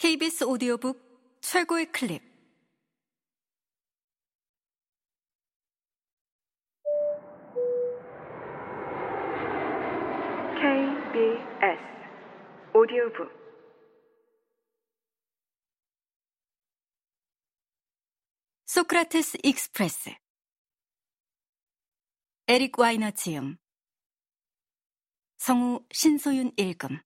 KBS 오디오북 최고의 클립. KBS 오디오북. 소크라테스 익스프레스. 에릭 와이너 지음 성우 신소윤 읽음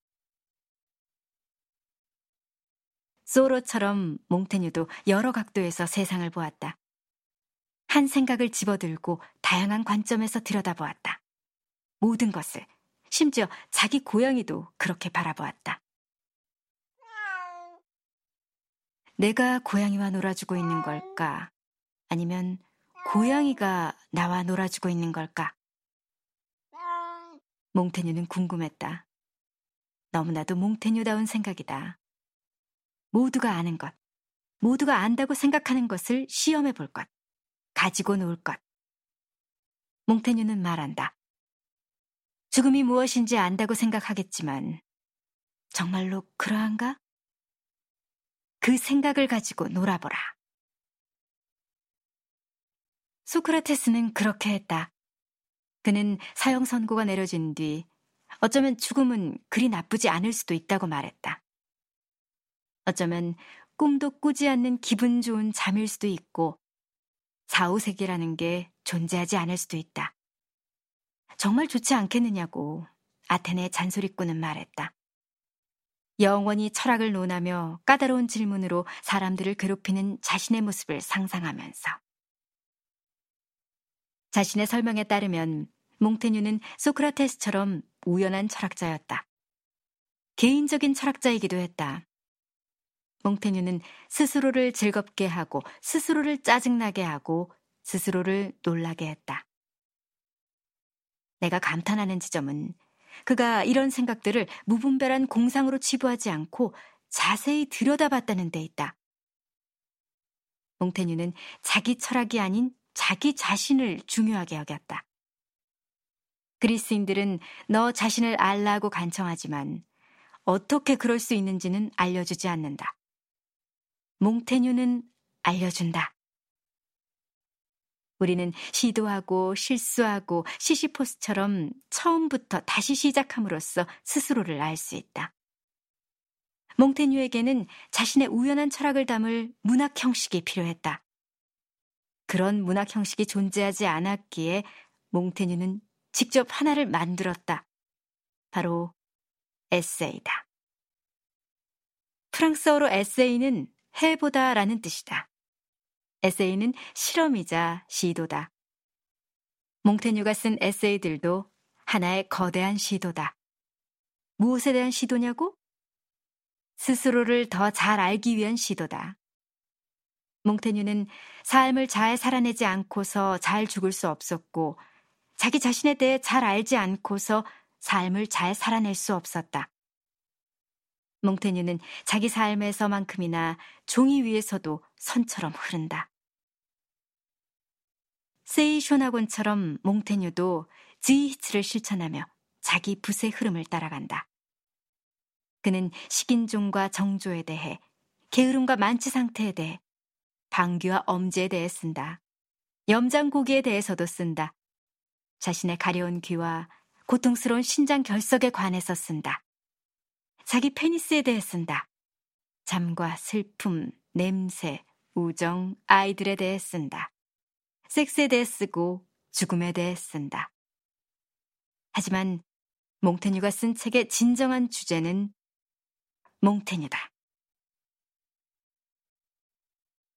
소로처럼 몽테뉴도 여러 각도에서 세상을 보았다. 한 생각을 집어들고 다양한 관점에서 들여다보았다. 모든 것을, 심지어 자기 고양이도 그렇게 바라보았다. 내가 고양이와 놀아주고 있는 걸까? 아니면 고양이가 나와 놀아주고 있는 걸까? 몽테뉴는 궁금했다. 너무나도 몽테뉴다운 생각이다. 모두가 아는 것, 모두가 안다고 생각하는 것을 시험해 볼 것, 가지고 놀 것. 몽테뉴는 말한다. 죽음이 무엇인지 안다고 생각하겠지만, 정말로 그러한가? 그 생각을 가지고 놀아보라. 소크라테스는 그렇게 했다. 그는 사형 선고가 내려진 뒤 어쩌면 죽음은 그리 나쁘지 않을 수도 있다고 말했다. 어쩌면 꿈도 꾸지 않는 기분 좋은 잠일 수도 있고 사후세계라는 게 존재하지 않을 수도 있다. 정말 좋지 않겠느냐고 아테네 잔소리꾼은 말했다. 영원히 철학을 논하며 까다로운 질문으로 사람들을 괴롭히는 자신의 모습을 상상하면서 자신의 설명에 따르면 몽테뉴는 소크라테스처럼 우연한 철학자였다. 개인적인 철학자이기도 했다. 몽테뉴는 스스로를 즐겁게 하고 스스로를 짜증나게 하고 스스로를 놀라게 했다. 내가 감탄하는 지점은 그가 이런 생각들을 무분별한 공상으로 치부하지 않고 자세히 들여다봤다는 데 있다. 몽테뉴는 자기 철학이 아닌 자기 자신을 중요하게 여겼다. 그리스인들은 너 자신을 알라고 간청하지만 어떻게 그럴 수 있는지는 알려주지 않는다. 몽테뉴는 알려준다. 우리는 시도하고 실수하고 시시포스처럼 처음부터 다시 시작함으로써 스스로를 알 수 있다. 몽테뉴에게는 자신의 우연한 철학을 담을 문학 형식이 필요했다. 그런 문학 형식이 존재하지 않았기에 몽테뉴는 직접 하나를 만들었다. 바로 에세이다. 프랑스어로 에세이는 해보다 라는 뜻이다. 에세이는 실험이자 시도다. 몽테뉴가 쓴 에세이들도 하나의 거대한 시도다. 무엇에 대한 시도냐고? 스스로를 더 잘 알기 위한 시도다. 몽테뉴는 삶을 잘 살아내지 않고서 잘 죽을 수 없었고, 자기 자신에 대해 잘 알지 않고서 삶을 잘 살아낼 수 없었다. 몽테뉴는 자기 삶에서만큼이나 종이 위에서도 선처럼 흐른다. 세이 쇼나곤처럼 몽테뉴도 지히츠를 실천하며 자기 붓의 흐름을 따라간다. 그는 식인종과 정조에 대해, 게으름과 만취 상태에 대해, 방귀와 엄지에 대해 쓴다. 염장 고기에 대해서도 쓴다. 자신의 가려운 귀와 고통스러운 신장 결석에 관해서 쓴다. 자기 페니스에 대해 쓴다. 잠과 슬픔, 냄새, 우정, 아이들에 대해 쓴다. 섹스에 대해 쓰고 죽음에 대해 쓴다. 하지만 몽테뉴가 쓴 책의 진정한 주제는 몽테뉴다.